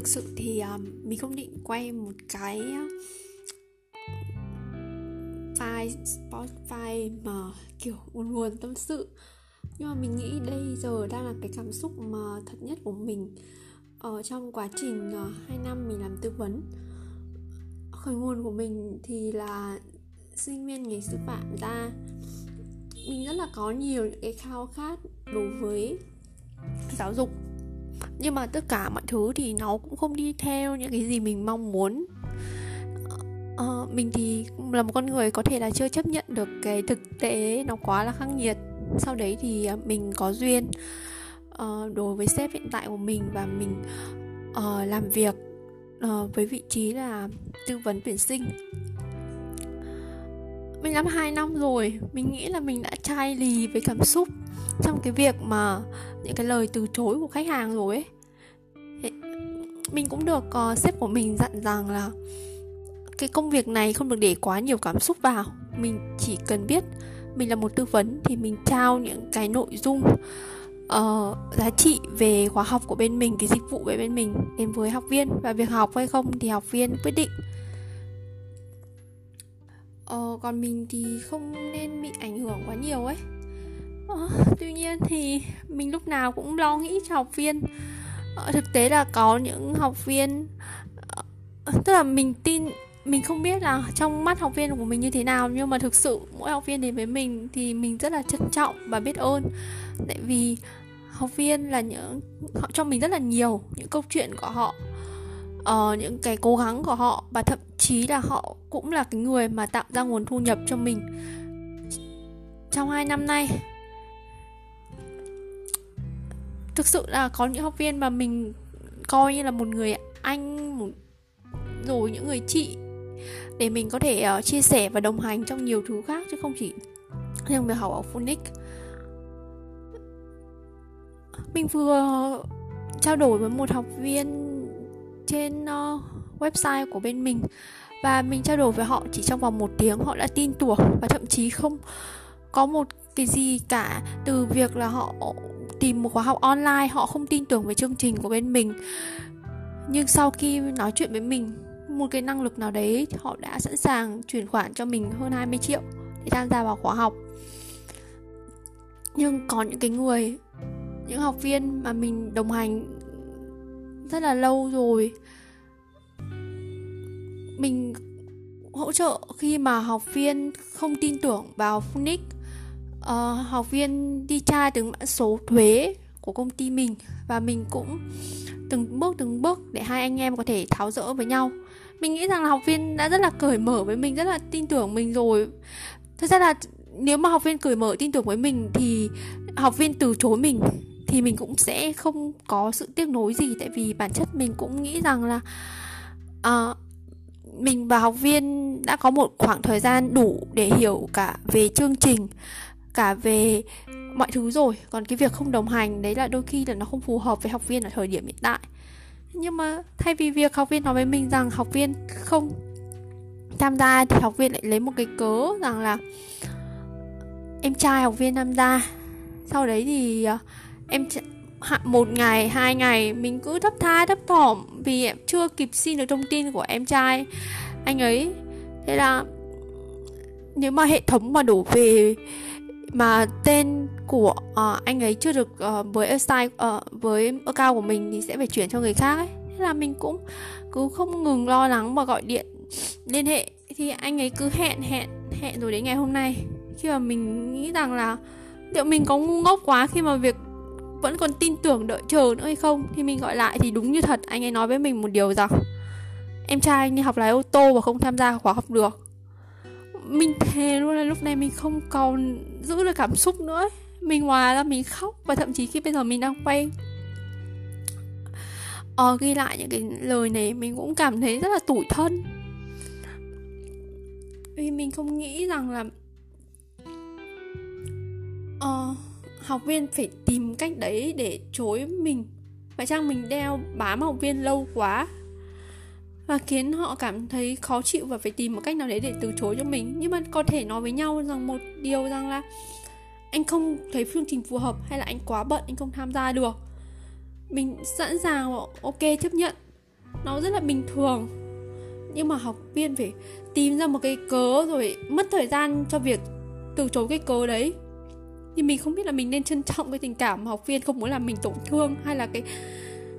thực sự thì um, mình không định quay một cái file Spotify mà kiểu buồn buồn tâm sự. Nhưng mà mình nghĩ đây giờ đang là cái cảm xúc mà thật nhất của mình. Ở trong quá trình à, uh, 2 năm mình làm tư vấn khởi nguồn của mình thì là sinh viên ngành sư phạm ra. Mình rất là có nhiều những cái khao khát đối với giáo dục nhưng mà tất cả mọi thứ thì nó cũng không đi theo những cái gì mình mong muốn. Uh, mình thì là một con người có thể là chưa chấp nhận được cái thực tế nó quá là khắc nghiệt. Sau đấy thì ờ, mình có duyên uh, đối với sếp hiện tại của mình và mình uh, làm việc uh, với vị trí là tư vấn tuyển sinh. Mình làm 2 năm rồi mình nghĩ là mình đã chai lì với cảm xúc trong cái việc mà những cái lời từ chối của khách hàng rồi ấy mình cũng được uh, sếp của mình dặn rằng là cái công việc này không được để quá nhiều cảm xúc vào. Mình chỉ cần biết mình là một tư vấn thì mình trao những cái nội dung uh, giá trị về khóa học của bên mình cái dịch vụ về bên mình đến với học viên. Và việc học hay không thì học viên quyết định. Uh, còn mình thì không nên bị ảnh hưởng quá nhiều ấy. Uh, tuy nhiên thì mình lúc nào cũng lo nghĩ cho học viên. Ờ, thực tế là có những học viên ờ, tức là mình tin mình không biết là trong mắt học viên của mình như thế nào nhưng mà thực sự mỗi học viên đến với mình thì mình rất là trân trọng và biết ơn. Tại vì học viên là những họ cho mình rất là nhiều những câu chuyện của họ uh, những cái cố gắng của họ và thậm chí là họ cũng là cái người mà tạo ra nguồn thu nhập cho mình. Trong hai năm nay thực sự là có những học viên mà mình coi như là một người anh một rồi những người chị để mình có thể uh, chia sẻ và đồng hành trong nhiều thứ khác chứ không chỉ riêng về học ở Phonic mình vừa trao đổi với một học viên trên uh, website của bên mình và mình trao đổi với họ chỉ trong vòng một tiếng họ đã tin tưởng và thậm chí không có một cái gì cả. Từ việc là họ tìm một khóa học online, họ không tin tưởng về chương trình của bên mình. Nhưng sau khi nói chuyện với mình, một cái năng lực nào đấy họ đã sẵn sàng chuyển khoản cho mình hơn 20 triệu để tham gia vào khóa học. Nhưng có những cái người, những học viên mà mình đồng hành rất là lâu rồi, mình hỗ trợ khi mà học viên không tin tưởng vào Phoenix uh, học viên đi tra từng mã số thuế của công ty mình và mình cũng từng bước từng bước để hai anh em có thể tháo rỡ với nhau. Mình nghĩ rằng là học viên đã rất là cởi mở với mình rất là tin tưởng mình rồi. Thật ra là nếu mà học viên cởi mở tin tưởng với mình thì học viên từ chối mình thì mình cũng sẽ không có sự tiếc nối gì. Tại vì bản chất mình cũng nghĩ rằng là uh, mình và học viên đã có một khoảng thời gian đủ để hiểu cả về chương trình cả về mọi thứ rồi. Còn cái việc không đồng hành, đấy là đôi khi là nó không phù hợp với học viên ở thời điểm hiện tại. Nhưng mà thay vì việc học viên nói với mình rằng học viên không tham gia thì học viên lại lấy một cái cớ rằng là, em trai học viên tham gia. Sau đấy thì ờ, em một ngày, hai ngày mình cứ thấp tha, thấp thỏm vì em chưa kịp xin được thông tin của em trai, anh ấy. Thế là nếu mà hệ thống mà đổ về mà tên của uh, anh ấy chưa được uh, với style uh, ờ, với account của mình thì sẽ phải chuyển cho người khác ấy. Thế là mình cũng cứ không ngừng lo lắng và gọi điện liên hệ. Thì anh ấy cứ hẹn hẹn hẹn rồi đến ngày hôm nay. Khi mà mình nghĩ rằng là liệu mình có ngu ngốc quá khi mà việc vẫn còn tin tưởng đợi chờ nữa hay không thì mình gọi lại thì đúng như thật anh ấy nói với mình một điều rằng em trai anh đi học lái ô tô và không tham gia khóa học được mình thề luôn là lúc này mình không còn giữ được cảm xúc nữa. Mình hòa ra mình khóc và thậm chí khi bây giờ mình đang quay ờ, ghi lại những cái lời này mình cũng cảm thấy rất là tủi thân. Vì mình không nghĩ rằng là ờ, học viên phải tìm cách đấy để chối mình. Phải chăng mình đeo bám học viên lâu quá? Và khiến họ cảm thấy khó chịu và phải tìm một cách nào đấy để từ chối cho mình. Nhưng mà có thể nói với nhau rằng một điều rằng là anh không thấy chương trình phù hợp hay là anh quá bận, anh không tham gia được. Mình sẵn sàng ok chấp nhận. Nó rất là bình thường. Nhưng mà học viên phải tìm ra một cái cớ rồi mất thời gian cho việc từ chối cái cớ đấy. Thì mình không biết là mình nên trân trọng cái tình cảm mà học viên không muốn làm mình tổn thương hay là cái,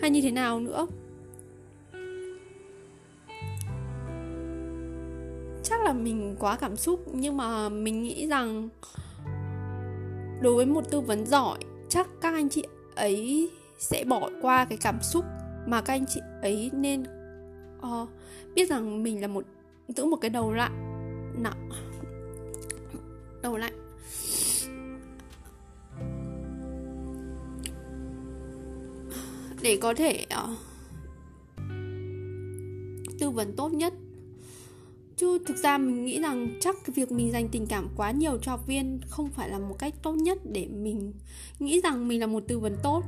hay như thế nào nữa. Chắc là mình quá cảm xúc nhưng mà mình nghĩ rằng đối với một tư vấn giỏi chắc các anh chị ấy sẽ bỏ qua cái cảm xúc mà các anh chị ấy nên uh, biết rằng mình là một giữ một cái đầu lạnh nặng đầu lạnh. Để có thể uh, tư vấn tốt nhất chứ thực ra mình nghĩ rằng chắc cái việc mình dành tình cảm quá nhiều cho học viên không phải là một cách tốt nhất để mình nghĩ rằng mình là một tư vấn tốt.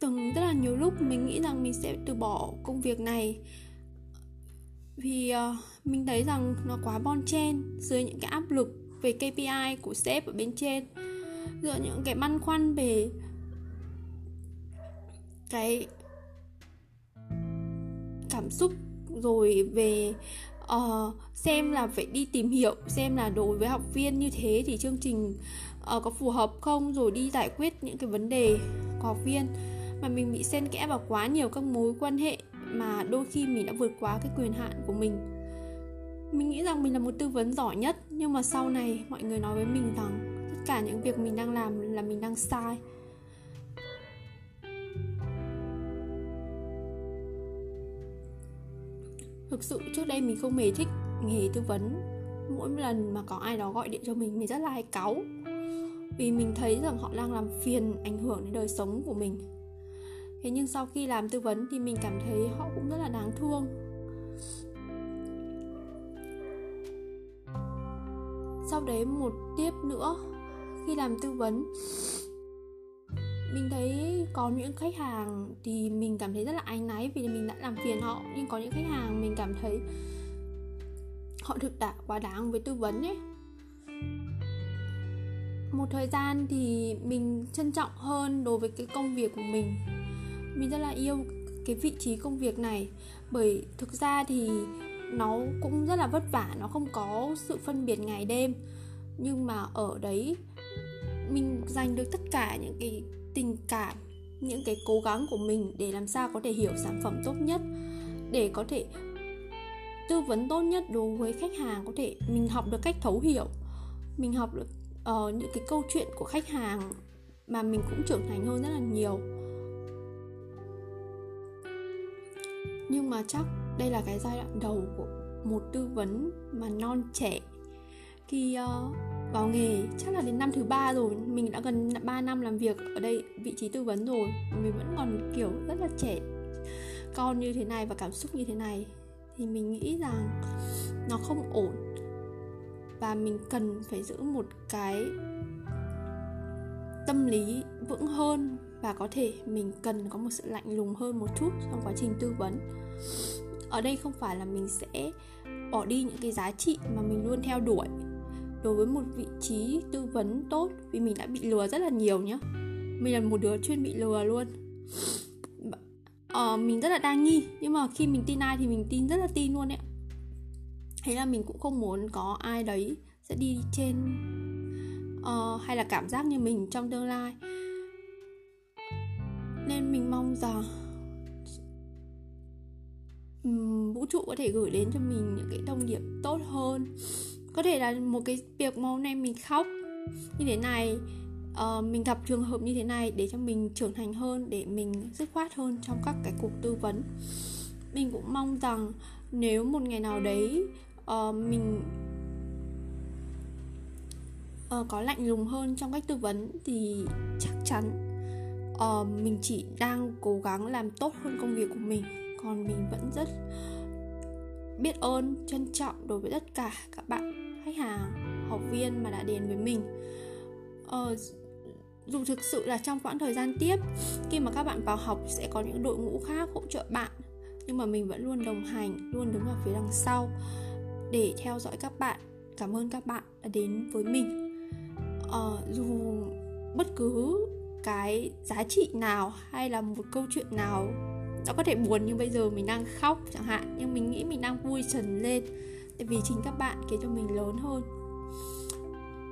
Từng rất là nhiều lúc mình nghĩ rằng mình sẽ từ bỏ công việc này. Vì uh, mình thấy rằng nó quá bon chen dưới những cái áp lực về KPI của sếp ở bên trên giữa những cái băn khoăn về cái cảm xúc rồi về uh, xem là phải đi tìm hiểu xem là đối với học viên như thế thì chương trình uh, có phù hợp không rồi đi giải quyết những cái vấn đề của học viên. Mà mình bị xen kẽ vào quá nhiều các mối quan hệ mà đôi khi mình đã vượt quá cái quyền hạn của mình. Mình nghĩ rằng mình là một tư vấn giỏi nhất nhưng mà sau này mọi người nói với mình rằng tất cả những việc mình đang làm là mình đang sai. Thực sự trước đây mình không hề thích nghề tư vấn. Mỗi lần mà có ai đó gọi điện cho mình mình rất là hay cáu. Vì mình thấy rằng họ đang làm phiền, ảnh hưởng đến đời sống của mình. Thế nhưng sau khi làm tư vấn thì mình cảm thấy họ cũng rất là đáng thương. Sau đấy một tiếp nữa, khi làm tư vấn mình thấy có những khách hàng thì mình cảm thấy rất là áy náy vì mình đã làm phiền họ. Nhưng có những khách hàng mình cảm thấy họ thực đã quá đáng với tư vấn ấy. Một thời gian thì mình trân trọng hơn đối với cái công việc của mình. Mình rất là yêu cái vị trí công việc này. Bởi thực ra thì nó cũng rất là vất vả, nó không có sự phân biệt ngày đêm. Nhưng mà ở đấy, mình dành được tất cả những cái tình cảm những cái cố gắng của mình để làm sao có thể hiểu sản phẩm tốt nhất để có thể tư vấn tốt nhất đối với khách hàng có thể mình học được cách thấu hiểu mình học được uh, những cái câu chuyện của khách hàng mà mình cũng trưởng thành hơn rất là nhiều. Nhưng mà chắc đây là cái giai đoạn đầu của một tư vấn mà non trẻ. Khi uh, ờ, vào nghề, chắc là đến năm thứ ba rồi. Mình đã gần 3 năm làm việc ở đây, vị trí tư vấn rồi. Mình vẫn còn, kiểu, rất là trẻ. Con như thế này và cảm xúc như thế này thì mình nghĩ rằng nó không ổn. Và mình cần phải giữ một cái tâm lý vững hơn và có thể mình cần có một sự lạnh lùng hơn một chút trong quá trình tư vấn. Ở đây không phải là mình sẽ bỏ đi những cái giá trị mà mình luôn theo đuổi đối với một vị trí tư vấn tốt vì mình đã bị lừa rất là nhiều nhá. Mình là một đứa chuyên bị lừa luôn. Ờ, mình rất là đa nghi nhưng mà khi mình tin ai thì mình tin rất là tin luôn ấy thế là mình cũng không muốn có ai đấy sẽ đi trên uh, hay là cảm giác như mình trong tương lai. Nên mình mong rằng um, vũ trụ có thể gửi đến cho mình những cái thông điệp tốt hơn có thể là một cái việc mà hôm nay mình khóc như thế này uh, mình gặp trường hợp như thế này để cho mình trưởng thành hơn để mình dứt khoát hơn trong các cái cuộc tư vấn. Mình cũng mong rằng nếu một ngày nào đấy uh, mình uh, có lạnh lùng hơn trong cách tư vấn thì chắc chắn uh, mình chỉ đang cố gắng làm tốt hơn công việc của mình. Còn mình vẫn rất biết ơn trân trọng đối với tất cả các bạn khách hàng học viên mà đã đến với mình. Ờ, dù thực sự là trong quãng thời gian tiếp khi mà các bạn vào học sẽ có những đội ngũ khác hỗ trợ bạn nhưng mà mình vẫn luôn đồng hành luôn đứng ở phía đằng sau để theo dõi các bạn. Cảm ơn các bạn đã đến với mình. Ờ, dù bất cứ cái giá trị nào hay là một câu chuyện nào nó có thể buồn như bây giờ mình đang khóc chẳng hạn nhưng mình nghĩ mình đang vui trần lên. Tại vì chính các bạn khiến cho mình lớn hơn.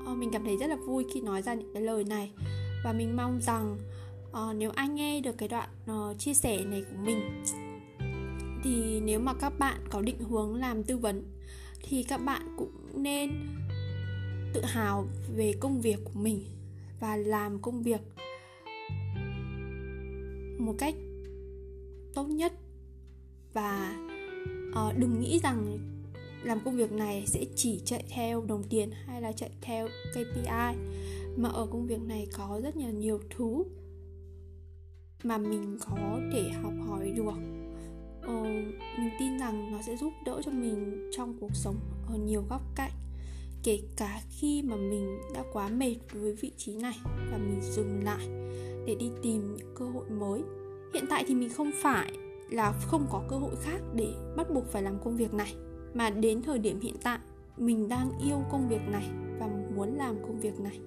À, mình cảm thấy rất là vui khi nói ra những cái lời này. Và mình mong rằng à, nếu anh nghe được cái đoạn uh, chia sẻ này của mình thì nếu mà các bạn có định hướng làm tư vấn thì các bạn cũng nên tự hào về công việc của mình và làm công việc một cách tốt nhất. Và uh, đừng nghĩ rằng làm công việc này sẽ chỉ chạy theo đồng tiền hay là chạy theo KPI mà ở công việc này có rất là nhiều thứ mà mình có thể học hỏi được. Ờ, mình tin rằng nó sẽ giúp đỡ cho mình trong cuộc sống ở nhiều góc cạnh kể cả khi mà mình đã quá mệt với vị trí này và mình dừng lại để đi tìm những cơ hội mới hiện tại thì mình không phải là không có cơ hội khác để bắt buộc phải làm công việc này. Mà đến thời điểm hiện tại, mình đang yêu công việc này và muốn làm công việc này.